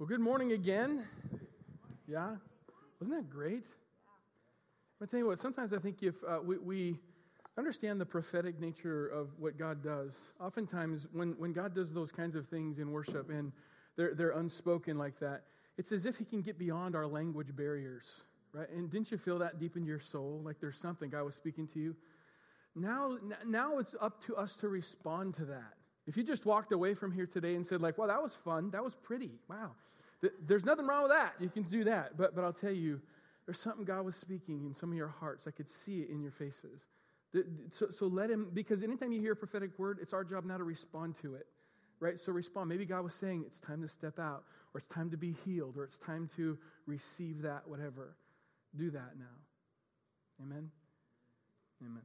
Well, good morning again. Yeah? Wasn't that great? I tell you what, sometimes I think if uh, we, we, understand the prophetic nature of what God does, oftentimes when, when God does those kinds of things in worship and they're, they're unspoken like that, it's as if He can get beyond our language barriers, right? And didn't you feel that deep in your soul? Like there's something God was speaking to you? Now, now it's up to us to respond to that. If you just walked away from here today and said, like, well, that was fun, that was pretty, wow. There's nothing wrong with that. You can do that. But, but I'll tell you, there's something God was speaking in some of your hearts. I could see it in your faces. So, so let him, because anytime you hear a prophetic word, it's our job now to respond to it, right? So respond. Maybe God was saying it's time to step out, or it's time to be healed, or it's time to receive that, whatever. Do that now. Amen? Amen.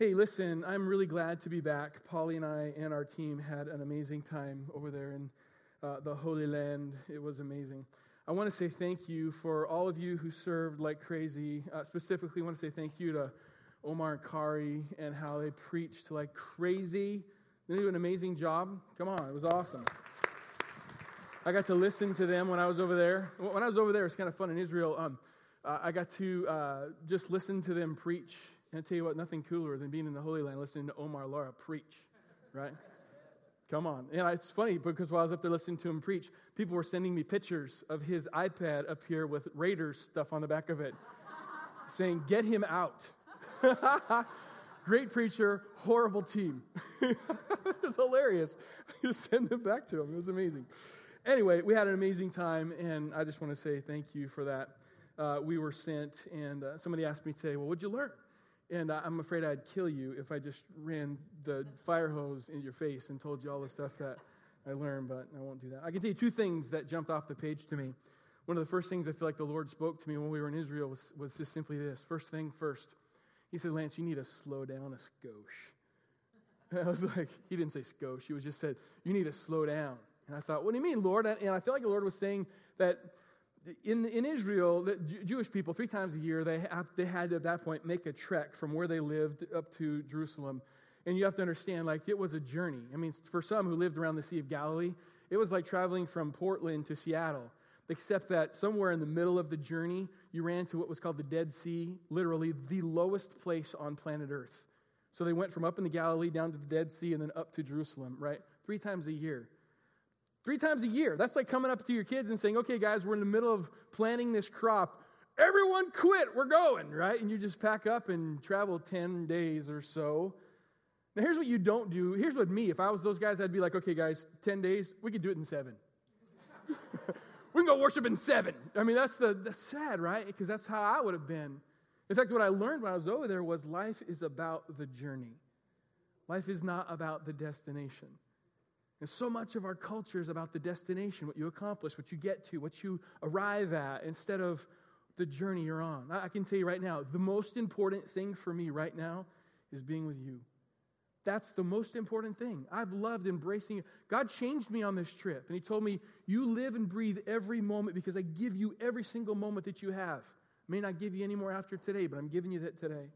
Hey, listen, I'm really glad to be back. Polly and I and our team had an amazing time over there in uh, the Holy Land. It was amazing. I want to say thank you for all of you who served like crazy. Uh, specifically, I want to say thank you to Omar and Kari and how they preached like crazy. They do an amazing job. Come on, it was awesome. I got to listen to them when I was over there. When I was over there, it's kind of fun in Israel. Um, uh, I got to uh, just listen to them preach and I tell you what, nothing cooler than being in the Holy Land listening to Omar Lara preach, right? Come on. And it's funny because while I was up there listening to him preach, people were sending me pictures of his iPad up here with Raiders stuff on the back of it, saying, Get him out. Great preacher, horrible team. it was hilarious. I just send them back to him. It was amazing. Anyway, we had an amazing time, and I just want to say thank you for that. Uh, we were sent, and uh, somebody asked me today, Well, what'd you learn? And I'm afraid I'd kill you if I just ran the fire hose in your face and told you all the stuff that I learned, but I won't do that. I can tell you two things that jumped off the page to me. One of the first things I feel like the Lord spoke to me when we were in Israel was, was just simply this. First thing first, He said, Lance, you need to slow down a skosh. And I was like, He didn't say skosh. He was just said, You need to slow down. And I thought, What do you mean, Lord? And I feel like the Lord was saying that in, in Israel, the Jewish people, three times a year, they, have, they had to, at that point, make a trek from where they lived up to Jerusalem. And you have to understand, like, it was a journey. I mean, for some who lived around the Sea of Galilee, it was like traveling from Portland to Seattle, except that somewhere in the middle of the journey, you ran to what was called the Dead Sea, literally the lowest place on planet Earth. So they went from up in the Galilee down to the Dead Sea and then up to Jerusalem, right? Three times a year. Three times a year. That's like coming up to your kids and saying, okay, guys, we're in the middle of planting this crop. Everyone quit. We're going, right? And you just pack up and travel 10 days or so. Now, here's what you don't do. Here's what me, if I was those guys, I'd be like, okay, guys, 10 days, we could do it in seven. we can go worship in seven. I mean, that's, the, that's sad, right? Because that's how I would have been. In fact, what I learned when I was over there was life is about the journey. Life is not about the destination. And so much of our culture is about the destination, what you accomplish, what you get to, what you arrive at, instead of the journey you're on. I can tell you right now, the most important thing for me right now is being with you. That's the most important thing. I've loved embracing you. God changed me on this trip, and He told me, You live and breathe every moment because I give you every single moment that you have. I may not give you any more after today, but I'm giving you that today.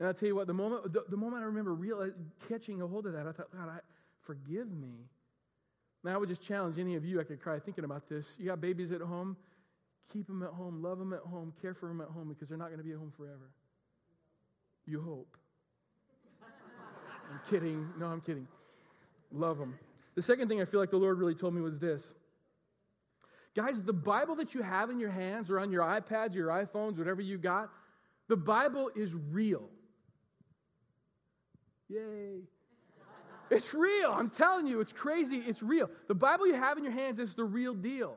And I'll tell you what, the moment, the, the moment I remember real, catching a hold of that, I thought, God, I, forgive me. Now, I would just challenge any of you, I could cry thinking about this. You got babies at home, keep them at home, love them at home, care for them at home because they're not going to be at home forever. You hope. I'm kidding. No, I'm kidding. Love them. The second thing I feel like the Lord really told me was this. Guys, the Bible that you have in your hands or on your iPads, your iPhones, whatever you got, the Bible is real. Yay. It's real. I'm telling you, it's crazy. It's real. The Bible you have in your hands is the real deal.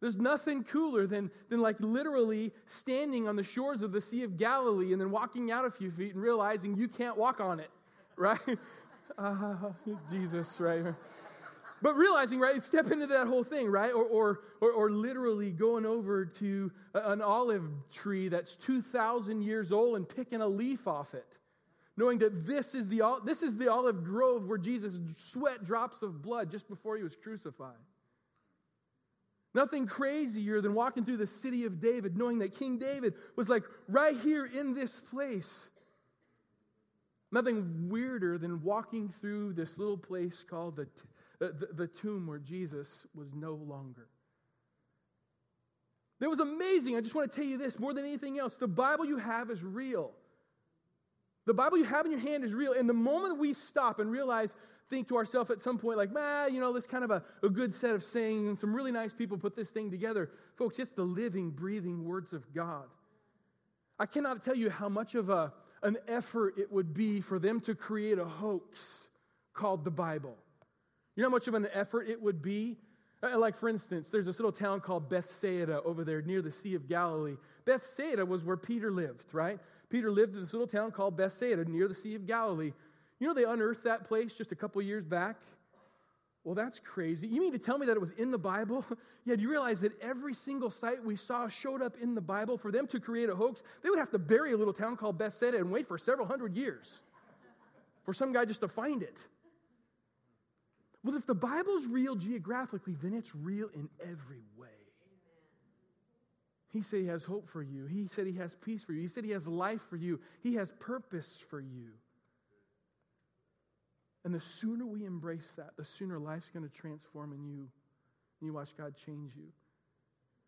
There's nothing cooler than, than like literally standing on the shores of the Sea of Galilee and then walking out a few feet and realizing you can't walk on it, right? Uh, Jesus, right? But realizing, right, step into that whole thing, right? Or, or, or, or literally going over to an olive tree that's 2,000 years old and picking a leaf off it knowing that this is, the, this is the olive grove where Jesus sweat drops of blood just before he was crucified. Nothing crazier than walking through the city of David, knowing that King David was like right here in this place. Nothing weirder than walking through this little place called the, the, the tomb where Jesus was no longer. That was amazing. I just want to tell you this more than anything else the Bible you have is real. The Bible you have in your hand is real. And the moment we stop and realize, think to ourselves at some point, like, man, you know, this kind of a, a good set of sayings, and some really nice people put this thing together. Folks, it's the living, breathing words of God. I cannot tell you how much of a, an effort it would be for them to create a hoax called the Bible. You know how much of an effort it would be? Uh, like, for instance, there's this little town called Bethsaida over there near the Sea of Galilee. Bethsaida was where Peter lived, right? Peter lived in this little town called Bethsaida near the Sea of Galilee. You know, they unearthed that place just a couple years back. Well, that's crazy. You mean to tell me that it was in the Bible? yeah, do you realize that every single site we saw showed up in the Bible? For them to create a hoax, they would have to bury a little town called Bethsaida and wait for several hundred years for some guy just to find it. Well, if the Bible's real geographically, then it's real in every way. He said he has hope for you. He said he has peace for you. He said he has life for you. He has purpose for you. And the sooner we embrace that, the sooner life's going to transform in you. And you watch God change you.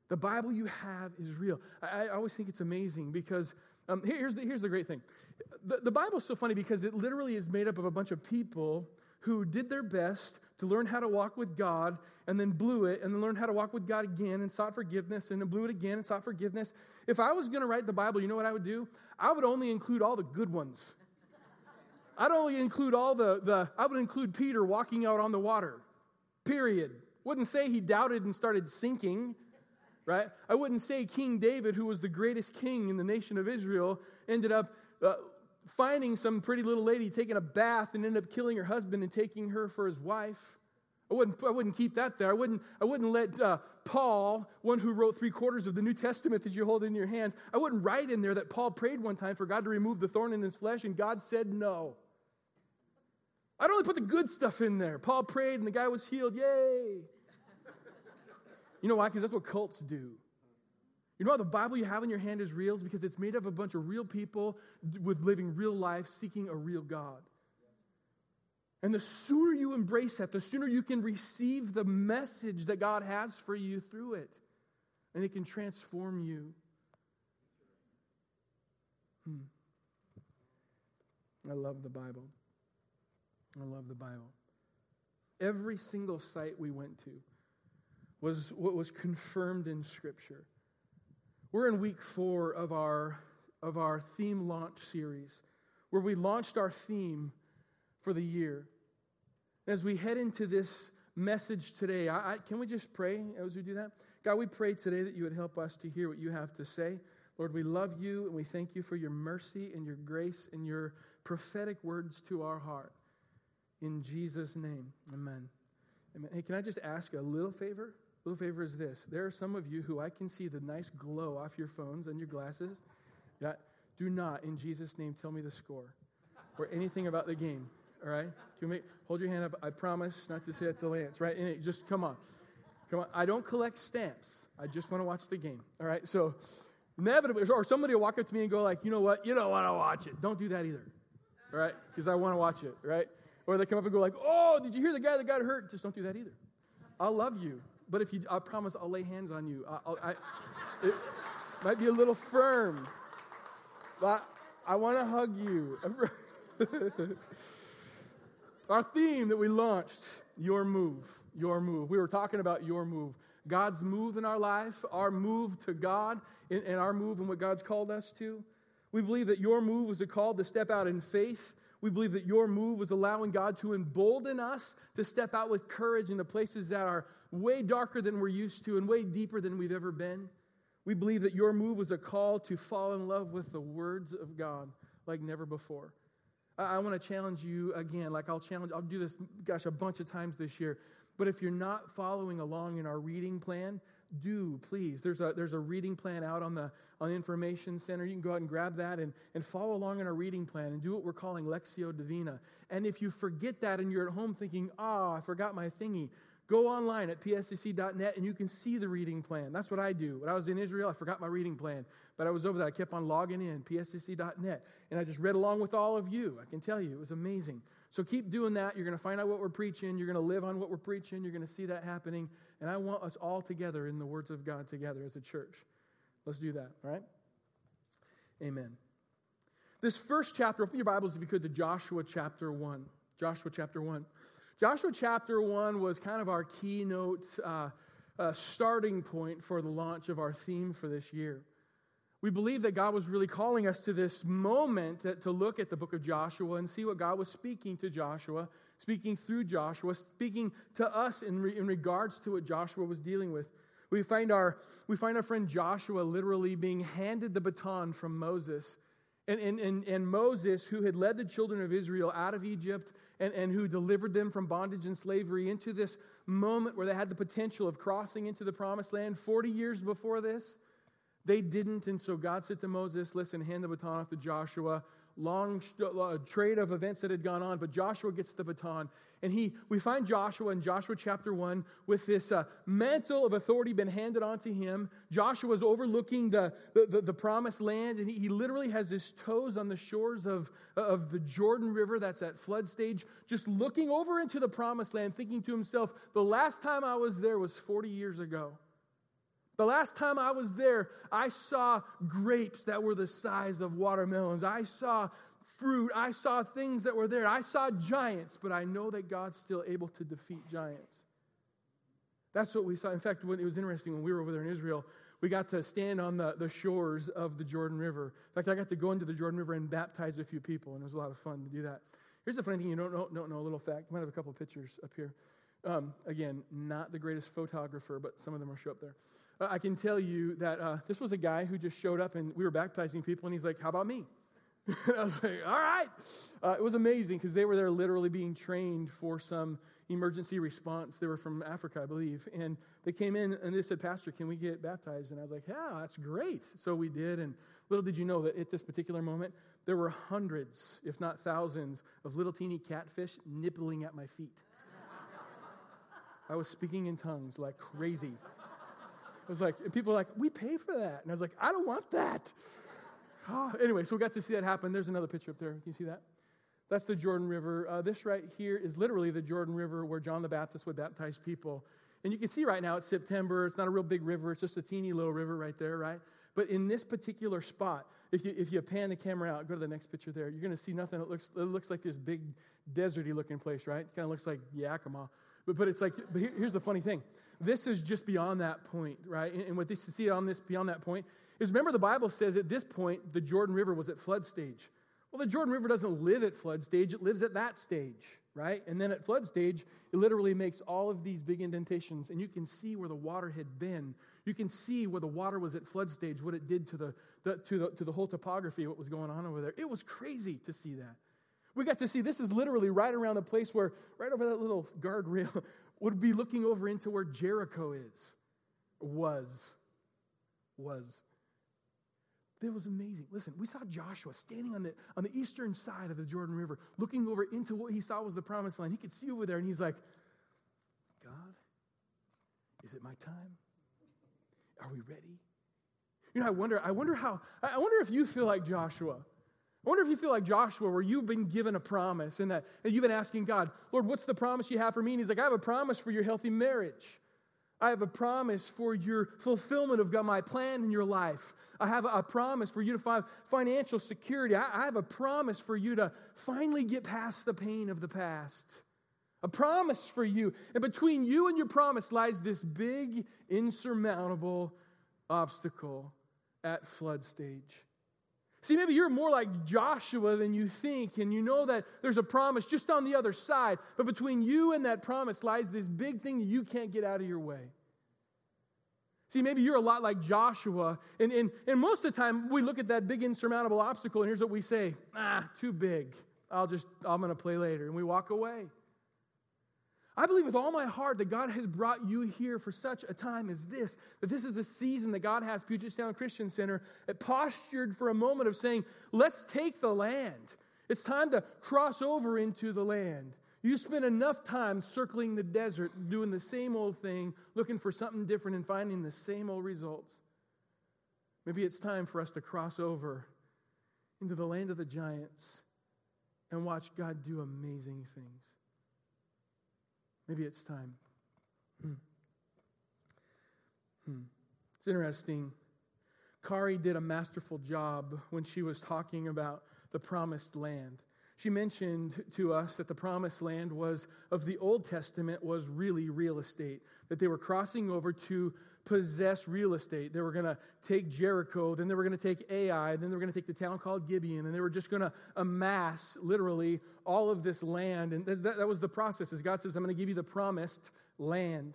The Bible you have is real. I, I always think it's amazing because um, here's, the, here's the great thing the, the Bible's so funny because it literally is made up of a bunch of people who did their best to learn how to walk with God and then blew it and then learned how to walk with God again and sought forgiveness and then blew it again and sought forgiveness. If I was going to write the Bible, you know what I would do? I would only include all the good ones. I'd only include all the, the I would include Peter walking out on the water, period. Wouldn't say he doubted and started sinking, right? I wouldn't say King David, who was the greatest king in the nation of Israel, ended up uh, finding some pretty little lady taking a bath and ended up killing her husband and taking her for his wife. I wouldn't, I wouldn't keep that there. I wouldn't, I wouldn't let uh, Paul, one who wrote three quarters of the New Testament that you hold in your hands, I wouldn't write in there that Paul prayed one time for God to remove the thorn in his flesh and God said no. I'd only put the good stuff in there. Paul prayed and the guy was healed. Yay. You know why? Because that's what cults do. You know how the Bible you have in your hand is real? It's because it's made of a bunch of real people with living real life, seeking a real God. And the sooner you embrace that, the sooner you can receive the message that God has for you through it. And it can transform you. Hmm. I love the Bible. I love the Bible. Every single site we went to was what was confirmed in Scripture. We're in week four of our, of our theme launch series, where we launched our theme for the year. As we head into this message today, I, I, can we just pray as we do that? God, we pray today that you would help us to hear what you have to say. Lord, we love you and we thank you for your mercy and your grace and your prophetic words to our heart. In Jesus' name, amen. amen. Hey, can I just ask a little favor? Little favor is this. There are some of you who I can see the nice glow off your phones and your glasses. Yeah, do not, in Jesus' name, tell me the score or anything about the game. All right? Can we hold your hand up? I promise not to say it to Lance, right? And just come on. Come on. I don't collect stamps. I just want to watch the game. All right? So inevitably, or somebody will walk up to me and go like, you know what? You don't want to watch it. Don't do that either. All right? Because I want to watch it, right? Or they come up and go like, "Oh, did you hear the guy that got hurt?" Just don't do that either. I'll love you, but if you, I promise I'll lay hands on you. I, I it might be a little firm, but I want to hug you. Our theme that we launched, your move, your move. We were talking about your move. God's move in our life, our move to God, and our move in what God's called us to. We believe that your move was a call to step out in faith we believe that your move was allowing God to embolden us to step out with courage into places that are way darker than we're used to and way deeper than we've ever been. We believe that your move was a call to fall in love with the words of God like never before. I, I want to challenge you again, like I'll challenge, I'll do this, gosh, a bunch of times this year. But if you're not following along in our reading plan, do please. There's a, there's a reading plan out on the, on Information Center. You can go out and grab that and, and follow along in our reading plan and do what we're calling Lectio Divina. And if you forget that and you're at home thinking, ah, oh, I forgot my thingy, go online at pscc.net and you can see the reading plan. That's what I do. When I was in Israel, I forgot my reading plan, but I was over there. I kept on logging in, pscc.net, and I just read along with all of you. I can tell you, it was amazing. So keep doing that. You're going to find out what we're preaching. You're going to live on what we're preaching. You're going to see that happening. And I want us all together in the words of God together as a church. Let's do that, all right? Amen. This first chapter, open your Bibles if you could to Joshua chapter 1. Joshua chapter 1. Joshua chapter 1 was kind of our keynote uh, uh, starting point for the launch of our theme for this year. We believe that God was really calling us to this moment to, to look at the book of Joshua and see what God was speaking to Joshua, speaking through Joshua, speaking to us in, re, in regards to what Joshua was dealing with. We find, our, we find our friend Joshua literally being handed the baton from Moses. And, and, and, and Moses, who had led the children of Israel out of Egypt and, and who delivered them from bondage and slavery into this moment where they had the potential of crossing into the promised land 40 years before this, they didn't, and so God said to Moses, Listen, hand the baton off to Joshua. Long uh, trade of events that had gone on, but Joshua gets the baton. And he, we find Joshua in Joshua chapter 1 with this uh, mantle of authority been handed onto him. Joshua is overlooking the, the, the, the promised land, and he, he, literally has his toes on the shores of, of the Jordan River that's at flood stage, just looking over into the promised land, thinking to himself, The last time I was there was 40 years ago. The last time I was there, I saw grapes that were the size of watermelons. I saw fruit. I saw things that were there. I saw giants, but I know that God's still able to defeat giants. That's what we saw. In fact, when, it was interesting when we were over there in Israel, we got to stand on the, the shores of the Jordan River. In fact, I got to go into the Jordan River and baptize a few people, and it was a lot of fun to do that. Here's the funny thing you don't know, don't know a little fact. We might have a couple pictures up here. Um, again, not the greatest photographer, but some of them will show up there. Uh, I can tell you that uh, this was a guy who just showed up and we were baptizing people, and he's like, How about me? I was like, All right. Uh, it was amazing because they were there literally being trained for some emergency response. They were from Africa, I believe. And they came in and they said, Pastor, can we get baptized? And I was like, Yeah, that's great. So we did. And little did you know that at this particular moment, there were hundreds, if not thousands, of little teeny catfish nibbling at my feet. I was speaking in tongues like crazy. I was like, and people were like, we pay for that. And I was like, I don't want that. Oh, anyway, so we got to see that happen. There's another picture up there. Can you see that? That's the Jordan River. Uh, this right here is literally the Jordan River where John the Baptist would baptize people. And you can see right now it's September. It's not a real big river. It's just a teeny little river right there, right? But in this particular spot, if you, if you pan the camera out, go to the next picture there, you're going to see nothing. It looks, it looks like this big deserty looking place, right? Kind of looks like Yakima. But, but it's like, but here, here's the funny thing this is just beyond that point, right? And, and what they see on this beyond that point is remember the Bible says at this point the Jordan River was at flood stage. Well, the Jordan River doesn't live at flood stage, it lives at that stage, right? And then at flood stage, it literally makes all of these big indentations, and you can see where the water had been. You can see where the water was at flood stage, what it did to the, the, to, the to the whole topography, what was going on over there. It was crazy to see that. We got to see this is literally right around the place where, right over that little guardrail, would be looking over into where Jericho is, was. Was. It was amazing. Listen, we saw Joshua standing on the, on the eastern side of the Jordan River, looking over into what he saw was the promised land. He could see over there, and he's like, God, is it my time? Are we ready? You know, I wonder, I wonder how, I wonder if you feel like Joshua. I wonder if you feel like Joshua, where you've been given a promise and that and you've been asking God, Lord, what's the promise you have for me? And He's like, I have a promise for your healthy marriage. I have a promise for your fulfillment of God, my plan in your life. I have a promise for you to find financial security. I, I have a promise for you to finally get past the pain of the past. A promise for you. And between you and your promise lies this big, insurmountable obstacle at flood stage. See, maybe you're more like Joshua than you think, and you know that there's a promise just on the other side, but between you and that promise lies this big thing that you can't get out of your way. See, maybe you're a lot like Joshua, and, and, and most of the time we look at that big insurmountable obstacle, and here's what we say ah, too big. I'll just, I'm going to play later. And we walk away. I believe with all my heart that God has brought you here for such a time as this, that this is a season that God has Puget Sound Christian Center postured for a moment of saying, let's take the land. It's time to cross over into the land. You spend enough time circling the desert, doing the same old thing, looking for something different and finding the same old results. Maybe it's time for us to cross over into the land of the giants and watch God do amazing things. Maybe it's time. Hmm. Hmm. It's interesting. Kari did a masterful job when she was talking about the promised land. She mentioned to us that the promised land was of the Old Testament was really real estate, that they were crossing over to possess real estate. They were going to take Jericho, then they were going to take Ai, then they were going to take the town called Gibeon, and they were just going to amass literally all of this land. And that, that was the process. As God says, I'm going to give you the promised land.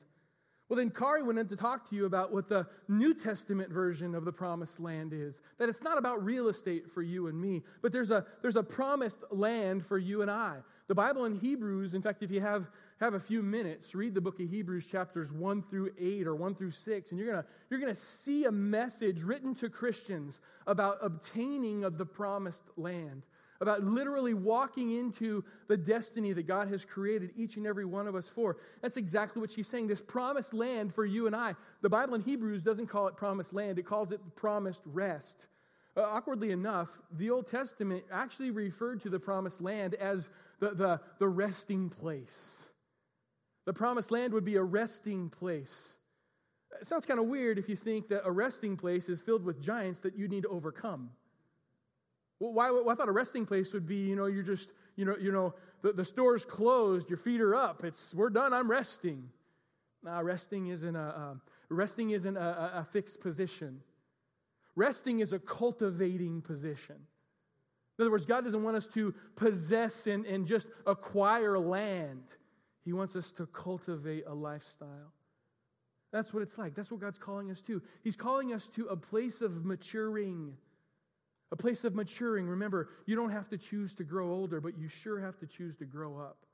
Well, then Kari went in to talk to you about what the New Testament version of the promised land is. That it's not about real estate for you and me, but there's a, there's a promised land for you and I. The Bible in Hebrews, in fact, if you have, have a few minutes, read the book of Hebrews, chapters 1 through 8 or 1 through 6, and you're going you're going to see a message written to Christians about obtaining of the promised land about literally walking into the destiny that God has created each and every one of us for. That's exactly what she's saying. This promised land for you and I. The Bible in Hebrews doesn't call it promised land, it calls it promised rest. Uh, awkwardly enough, the Old Testament actually referred to the promised land as the, the, the resting place. The promised land would be a resting place. It sounds kind of weird if you think that a resting place is filled with giants that you need to overcome. Well, why, well, I thought a resting place would be, you know, you're just, you know, you know, the, the store's closed, your feet are up, it's, we're done, I'm resting. Nah, resting isn't a, resting isn't a, a fixed position. Resting is a cultivating position. In other words, God doesn't want us to possess and, and just acquire land. He wants us to cultivate a lifestyle. That's what it's like. That's what God's calling us to. He's calling us to a place of maturing a place of maturing. Remember, you don't have to choose to grow older, but you sure have to choose to grow up.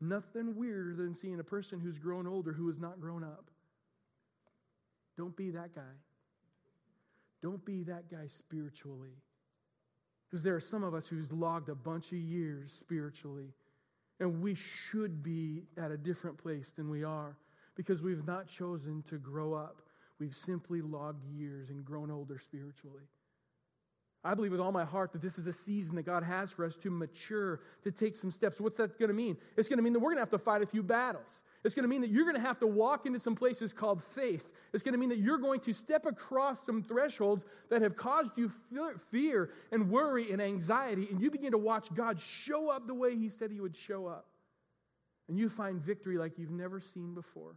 Nothing weirder than seeing a person who's grown older who has not grown up. Don't be that guy. Don't be that guy spiritually. Because there are some of us who's logged a bunch of years spiritually, and we should be at a different place than we are because we've not chosen to grow up. We've simply logged years and grown older spiritually. I believe with all my heart that this is a season that God has for us to mature, to take some steps. What's that going to mean? It's going to mean that we're going to have to fight a few battles. It's going to mean that you're going to have to walk into some places called faith. It's going to mean that you're going to step across some thresholds that have caused you fear and worry and anxiety, and you begin to watch God show up the way He said He would show up. And you find victory like you've never seen before.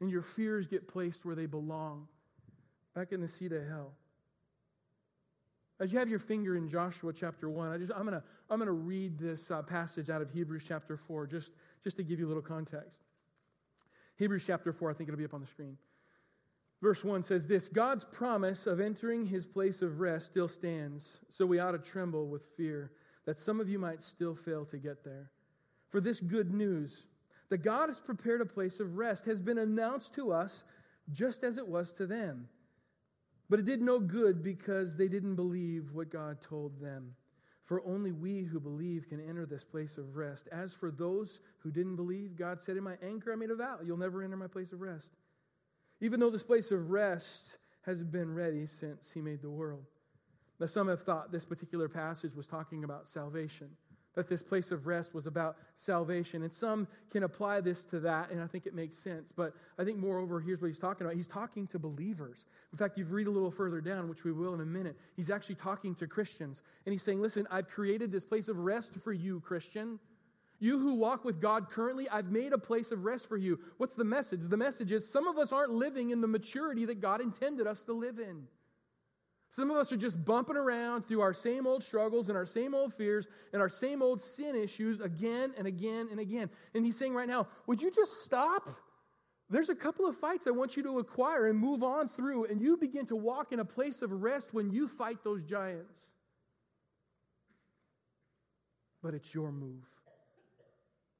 And your fears get placed where they belong, back in the seat of hell. As you have your finger in Joshua chapter 1, I just, I'm going to I'm gonna read this uh, passage out of Hebrews chapter 4 just, just to give you a little context. Hebrews chapter 4, I think it'll be up on the screen. Verse 1 says this God's promise of entering his place of rest still stands, so we ought to tremble with fear that some of you might still fail to get there. For this good news, that God has prepared a place of rest, has been announced to us just as it was to them. But it did no good because they didn't believe what God told them. For only we who believe can enter this place of rest. As for those who didn't believe, God said, In my anger, I made a vow, you'll never enter my place of rest. Even though this place of rest has been ready since He made the world. Now, some have thought this particular passage was talking about salvation that this place of rest was about salvation. And some can apply this to that, and I think it makes sense. But I think, moreover, here's what he's talking about. He's talking to believers. In fact, you read a little further down, which we will in a minute. He's actually talking to Christians. And he's saying, Listen, I've created this place of rest for you, Christian. You who walk with God currently, I've made a place of rest for you. What's the message? The message is some of us aren't living in the maturity that God intended us to live in. Some of us are just bumping around through our same old struggles and our same old fears and our same old sin issues again and again and again. And he's saying right now, would you just stop? There's a couple of fights I want you to acquire and move on through, and you begin to walk in a place of rest when you fight those giants. But it's your move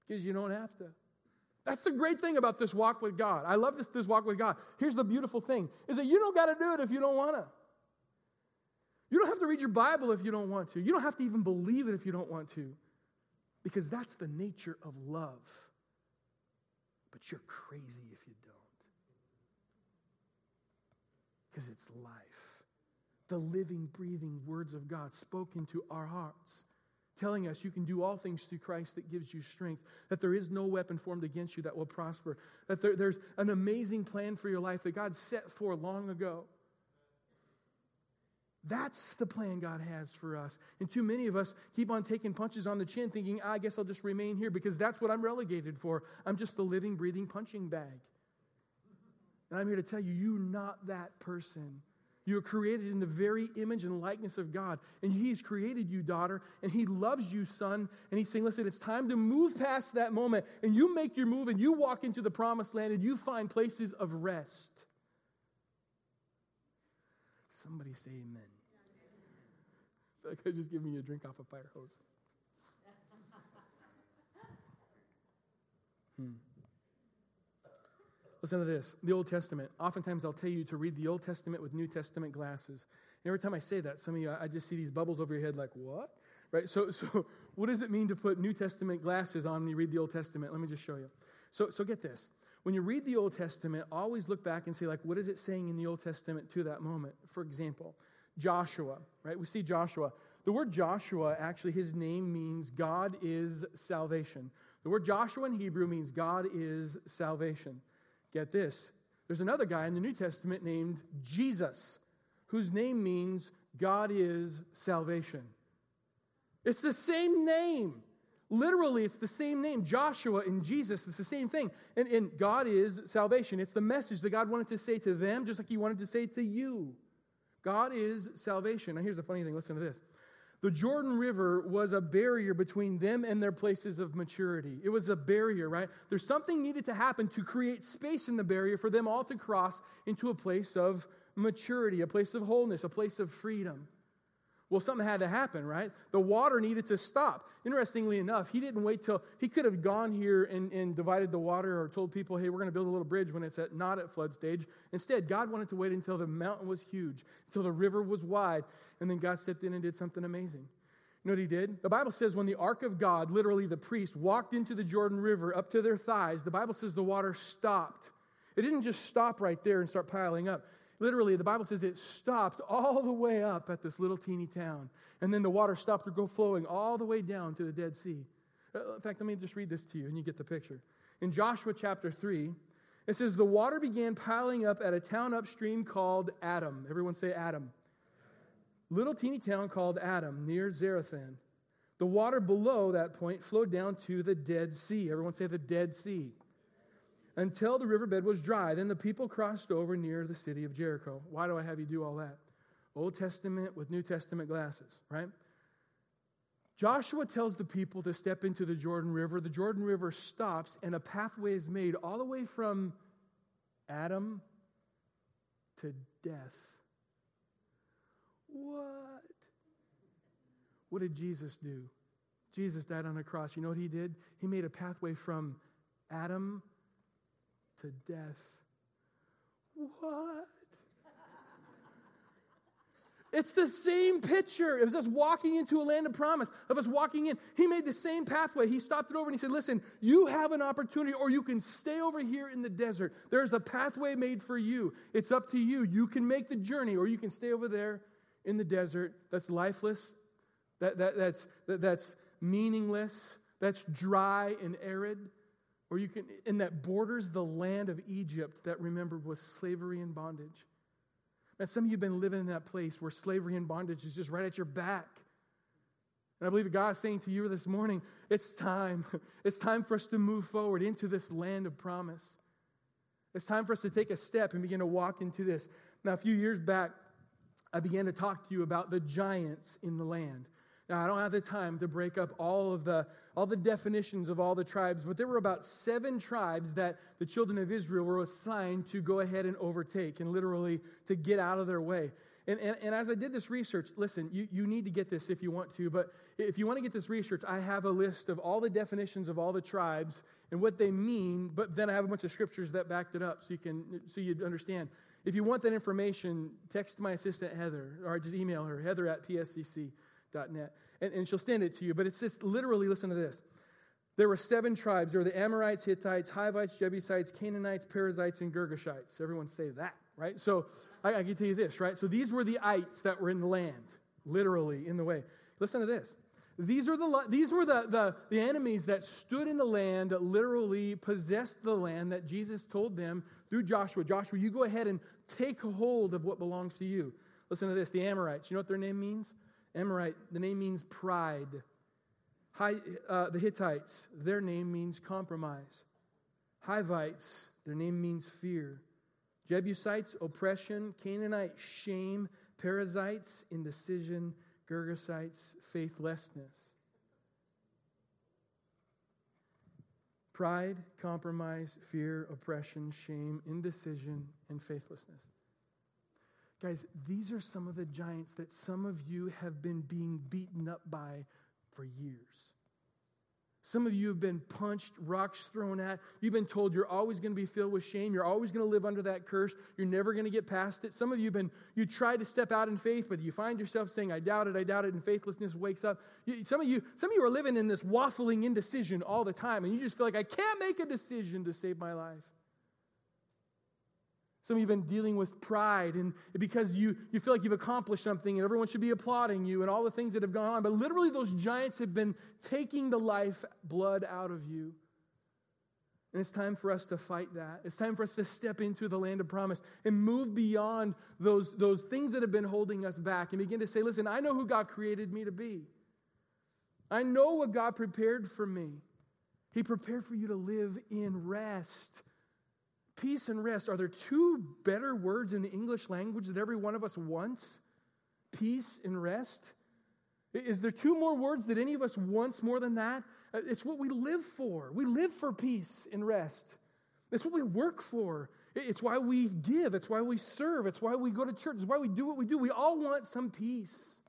because you don't have to. That's the great thing about this walk with God. I love this, this walk with God. Here's the beautiful thing is that you don't got to do it if you don't want to. You don't have to read your Bible if you don't want to. You don't have to even believe it if you don't want to. Because that's the nature of love. But you're crazy if you don't. Because it's life. the living, breathing words of God spoken to our hearts, telling us you can do all things through Christ that gives you strength, that there is no weapon formed against you that will prosper, that there, there's an amazing plan for your life that God set for long ago. That's the plan God has for us. And too many of us keep on taking punches on the chin, thinking, ah, I guess I'll just remain here because that's what I'm relegated for. I'm just the living, breathing punching bag. And I'm here to tell you, you're not that person. You are created in the very image and likeness of God. And He's created you, daughter, and He loves you, son. And He's saying, listen, it's time to move past that moment. And you make your move and you walk into the promised land and you find places of rest. Somebody say amen. I just give me a drink off a fire hose. Hmm. Listen to this the Old Testament. Oftentimes I'll tell you to read the Old Testament with New Testament glasses. And every time I say that, some of you, I just see these bubbles over your head like, what? Right? So, so what does it mean to put New Testament glasses on when you read the Old Testament? Let me just show you. So, so get this. When you read the Old Testament, always look back and say, like, what is it saying in the Old Testament to that moment? For example, Joshua, right? We see Joshua. The word Joshua, actually, his name means God is salvation. The word Joshua in Hebrew means God is salvation. Get this. There's another guy in the New Testament named Jesus, whose name means God is salvation. It's the same name. Literally, it's the same name. Joshua and Jesus, it's the same thing. And, and God is salvation. It's the message that God wanted to say to them, just like He wanted to say to you. God is salvation. Now, here's the funny thing listen to this. The Jordan River was a barrier between them and their places of maturity. It was a barrier, right? There's something needed to happen to create space in the barrier for them all to cross into a place of maturity, a place of wholeness, a place of freedom. Well, something had to happen, right? The water needed to stop. Interestingly enough, he didn't wait till he could have gone here and, and divided the water or told people, hey, we're going to build a little bridge when it's at, not at flood stage. Instead, God wanted to wait until the mountain was huge, until the river was wide, and then God stepped in and did something amazing. You know what he did? The Bible says when the ark of God, literally the priest, walked into the Jordan River up to their thighs, the Bible says the water stopped. It didn't just stop right there and start piling up. Literally, the Bible says it stopped all the way up at this little teeny town. And then the water stopped to go flowing all the way down to the Dead Sea. Uh, in fact, let me just read this to you and you get the picture. In Joshua chapter 3, it says, The water began piling up at a town upstream called Adam. Everyone say Adam. Little teeny town called Adam near Zarethan. The water below that point flowed down to the Dead Sea. Everyone say the Dead Sea until the riverbed was dry. Then the people crossed over near the city of Jericho. Why do I have you do all that? Old Testament with New Testament glasses, right? Joshua tells the people to step into the Jordan River. The Jordan River stops, and a pathway is made all the way from Adam to death. What? What did Jesus do? Jesus died on a cross. You know what he did? He made a pathway from Adam to death. What? It's the same picture. It was us walking into a land of promise, of us walking in. He made the same pathway. He stopped it over and he said, Listen, you have an opportunity, or you can stay over here in the desert. There's a pathway made for you. It's up to you. You can make the journey, or you can stay over there in the desert that's lifeless, that, that, that's, that, that's meaningless, that's dry and arid or you can, and that borders the land of Egypt that remember was slavery and bondage. And some of you have been living in that place where slavery and bondage is just right at your back. And I believe God is saying to you this morning, it's time. It's time for us to move forward into this land of promise. It's time for us to take a step and begin to walk into this. Now, a few years back, I began to talk to you about the giants in the land. Now, I don't have the time to break up all of the, all the definitions of all the tribes, but there were about seven tribes that the children of Israel were assigned to go ahead and overtake and literally to get out of their way. And, and, and as I did this research, listen, you, you need to get this if you want to, but if you want to get this research, I have a list of all the definitions of all the tribes and what they mean, but then I have a bunch of scriptures that backed it up so you can so you understand. If you want that information, text my assistant Heather or just email her, heather at pscc net. And, and she'll send it to you. But it's just literally, listen to this. There were seven tribes. There were the Amorites, Hittites, Hivites, Jebusites, Canaanites, Perizzites, and Girgashites. Everyone say that, right? So I, I can tell you this, right? So these were the ites that were in the land, literally in the way. Listen to this. These, are the, these were the, the, the enemies that stood in the land, that literally possessed the land that Jesus told them through Joshua. Joshua, you go ahead and take hold of what belongs to you. Listen to this the Amorites, you know what their name means? Amorite, the name means pride. High, uh, the Hittites, their name means compromise. Hivites, their name means fear. Jebusites, oppression. Canaanite, shame. Perizzites, indecision. Girgashites, faithlessness. Pride, compromise, fear, oppression, shame, indecision, and faithlessness. Guys, these are some of the giants that some of you have been being beaten up by for years. Some of you have been punched, rocks thrown at. You've been told you're always going to be filled with shame. You're always going to live under that curse. You're never going to get past it. Some of you have been, you tried to step out in faith, but you find yourself saying, I doubt it, I doubt it, and faithlessness wakes up. Some of you, some of you are living in this waffling indecision all the time, and you just feel like, I can't make a decision to save my life. Some of you have been dealing with pride and because you, you feel like you've accomplished something and everyone should be applauding you and all the things that have gone on. But literally, those giants have been taking the life blood out of you. And it's time for us to fight that. It's time for us to step into the land of promise and move beyond those, those things that have been holding us back and begin to say, listen, I know who God created me to be. I know what God prepared for me. He prepared for you to live in rest. Peace and rest. Are there two better words in the English language that every one of us wants? Peace and rest? Is there two more words that any of us wants more than that? Uh, it's what we live for. We live for peace and rest. It's what we work for. It's why we give. It's why we serve. It's why we go to church. It's why we do what we do. We all want some peace.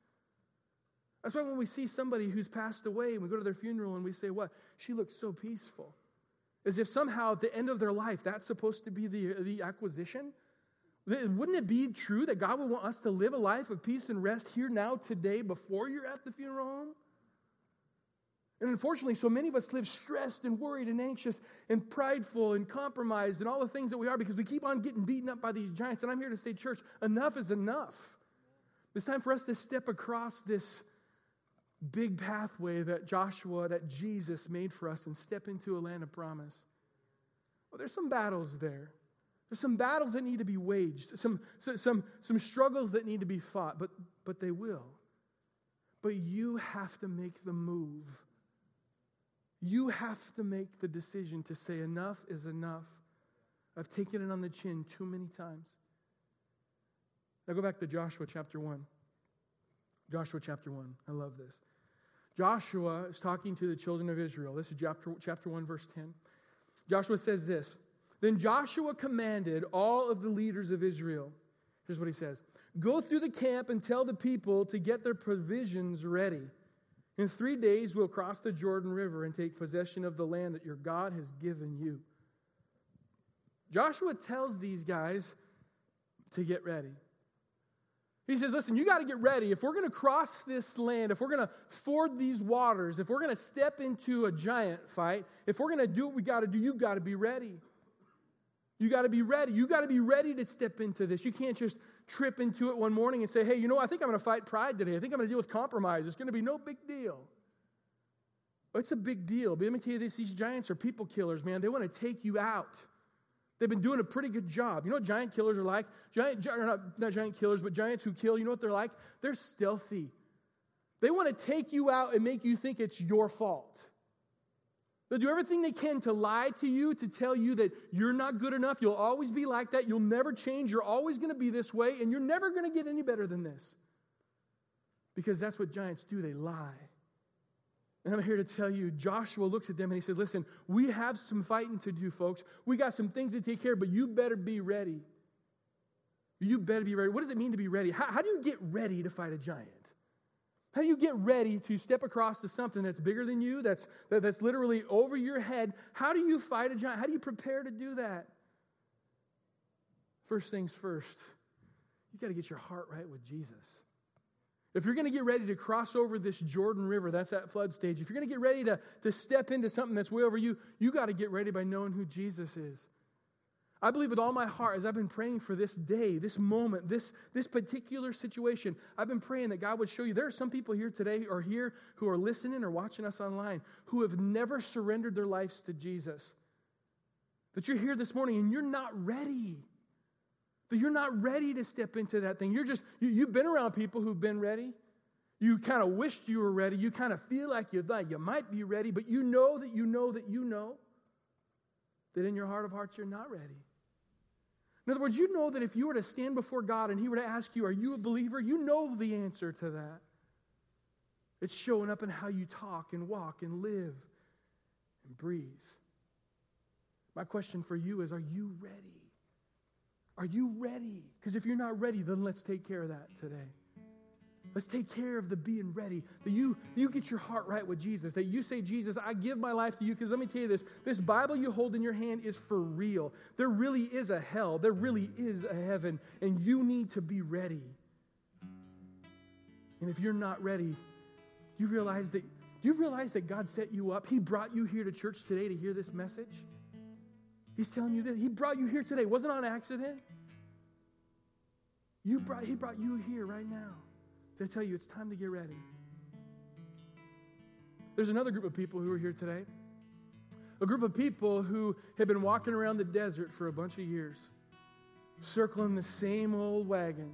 That's why when we see somebody who's passed away and we go to their funeral and we say, What? She looks so peaceful. As if somehow at the end of their life, that's supposed to be the, the acquisition. Wouldn't it be true that God would want us to live a life of peace and rest here now, today, before you're at the funeral home? And unfortunately, so many of us live stressed and worried and anxious and prideful and compromised and all the things that we are because we keep on getting beaten up by these giants. And I'm here to say, church, enough is enough. It's time for us to step across this big pathway that Joshua, that Jesus made for us and step into a land of promise. Well, there's some battles there. There's some battles that need to be waged, some, some, some struggles that need to be fought, but, but they will. But you have to make the move. You have to make the decision to say, enough is enough. I've taken it on the chin too many times. Now go back to Joshua chapter 1. Joshua chapter 1. I love this. Joshua is talking to the children of Israel. This is chapter, chapter 1, verse 10. Joshua says this Then Joshua commanded all of the leaders of Israel. Here's what he says Go through the camp and tell the people to get their provisions ready. In three days, we'll cross the Jordan River and take possession of the land that your God has given you. Joshua tells these guys to get ready. He says, Listen, you got to get ready. If we're going to cross this land, if we're going to ford these waters, if we're going to step into a giant fight, if we're going to do what we got to do, you got to be ready. You got to be ready. You got to be ready to step into this. You can't just trip into it one morning and say, hey, you know, I think I'm going to fight pride today. I think I'm going to deal with compromise. It's going to be no big deal. It's a big deal. But let me tell you this these giants are people killers, man. They want to take you out. They've been doing a pretty good job. You know what giant killers are like? Giant, not, not giant killers, but giants who kill, you know what they're like? They're stealthy. They want to take you out and make you think it's your fault. They'll do everything they can to lie to you, to tell you that you're not good enough. You'll always be like that. You'll never change. You're always going to be this way, and you're never going to get any better than this. Because that's what giants do, they lie. And I'm here to tell you, Joshua looks at them and he said, Listen, we have some fighting to do, folks. We got some things to take care of, but you better be ready. You better be ready. What does it mean to be ready? How, how do you get ready to fight a giant? How do you get ready to step across to something that's bigger than you, that's, that, that's literally over your head? How do you fight a giant? How do you prepare to do that? First things first, you got to get your heart right with Jesus. If you're going to get ready to cross over this Jordan River, that's that flood stage. If you're going to get ready to, to step into something that's way over you, you got to get ready by knowing who Jesus is. I believe with all my heart, as I've been praying for this day, this moment, this, this particular situation, I've been praying that God would show you. There are some people here today or here who are listening or watching us online who have never surrendered their lives to Jesus. That you're here this morning and you're not ready. You're not ready to step into that thing. You're just, you, you've been around people who've been ready. You kind of wished you were ready. You kind of feel like you're like you might be ready, but you know that you know that you know that in your heart of hearts you're not ready. In other words, you know that if you were to stand before God and He were to ask you, Are you a believer? You know the answer to that. It's showing up in how you talk and walk and live and breathe. My question for you is Are you ready? Are you ready? Because if you're not ready, then let's take care of that today. Let's take care of the being ready. That you, you get your heart right with Jesus. That you say, Jesus, I give my life to you. Because let me tell you this this Bible you hold in your hand is for real. There really is a hell, there really is a heaven, and you need to be ready. And if you're not ready, you realize that you realize that God set you up. He brought you here to church today to hear this message. He's telling you that He brought you here today. Wasn't on accident. You brought, he brought you here right now to tell you it's time to get ready. There's another group of people who are here today. A group of people who have been walking around the desert for a bunch of years, circling the same old wagon,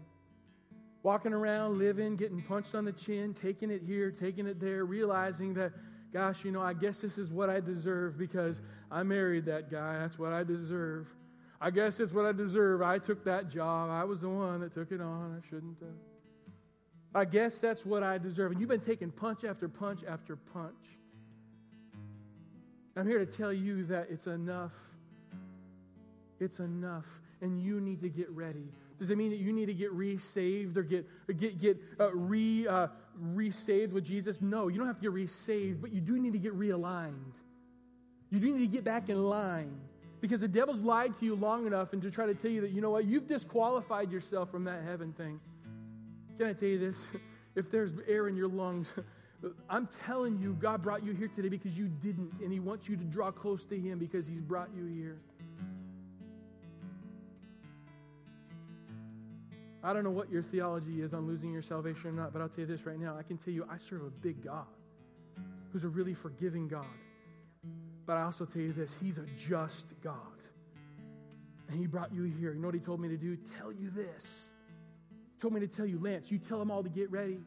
walking around, living, getting punched on the chin, taking it here, taking it there, realizing that, gosh, you know, I guess this is what I deserve because I married that guy. That's what I deserve. I guess it's what I deserve. I took that job. I was the one that took it on. I shouldn't have. I guess that's what I deserve. And you've been taking punch after punch after punch. I'm here to tell you that it's enough. It's enough. And you need to get ready. Does it mean that you need to get resaved or get, or get, get uh, re, uh, resaved with Jesus? No, you don't have to get resaved, but you do need to get realigned. You do need to get back in line. Because the devil's lied to you long enough and to try to tell you that, you know what, you've disqualified yourself from that heaven thing. Can I tell you this? If there's air in your lungs, I'm telling you, God brought you here today because you didn't, and He wants you to draw close to Him because He's brought you here. I don't know what your theology is on losing your salvation or not, but I'll tell you this right now. I can tell you, I serve a big God who's a really forgiving God. But I also tell you this He's a just God. And He brought you here. You know what He told me to do? Tell you this told me to tell you, Lance, you tell them all to get ready.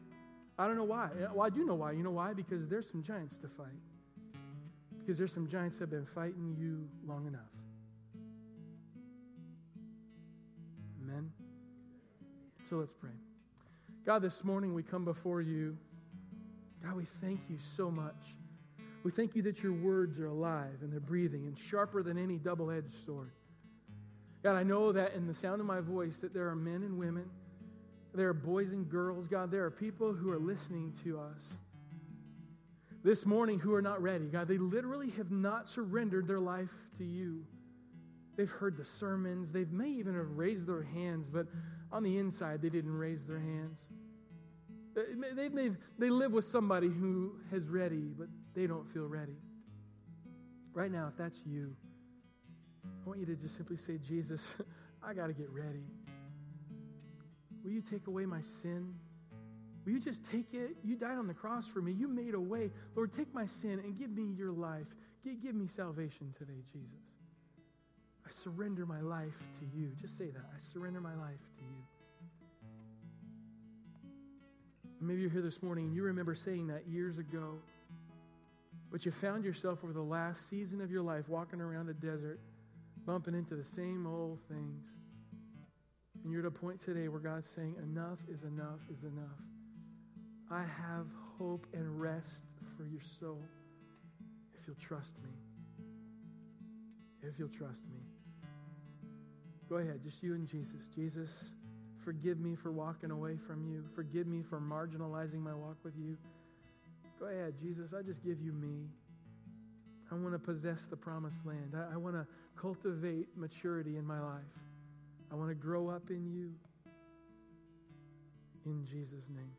I don't know why. Well, I do know why. You know why? Because there's some giants to fight. Because there's some giants that have been fighting you long enough. So let's pray. God, this morning we come before you. God, we thank you so much. We thank you that your words are alive and they're breathing and sharper than any double edged sword. God, I know that in the sound of my voice that there are men and women there are boys and girls, God. There are people who are listening to us this morning who are not ready. God, they literally have not surrendered their life to you. They've heard the sermons, they may even have raised their hands, but on the inside, they didn't raise their hands. They, they, they live with somebody who is ready, but they don't feel ready. Right now, if that's you, I want you to just simply say, Jesus, I got to get ready. Will you take away my sin? Will you just take it? You died on the cross for me. You made a way. Lord, take my sin and give me your life. Give, give me salvation today, Jesus. I surrender my life to you. Just say that. I surrender my life to you. Maybe you're here this morning and you remember saying that years ago, but you found yourself over the last season of your life walking around a desert, bumping into the same old things. And you're at a point today where God's saying, enough is enough is enough. I have hope and rest for your soul if you'll trust me. If you'll trust me. Go ahead, just you and Jesus. Jesus, forgive me for walking away from you. Forgive me for marginalizing my walk with you. Go ahead, Jesus, I just give you me. I want to possess the promised land. I, I want to cultivate maturity in my life. I want to grow up in you. In Jesus' name.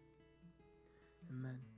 Amen.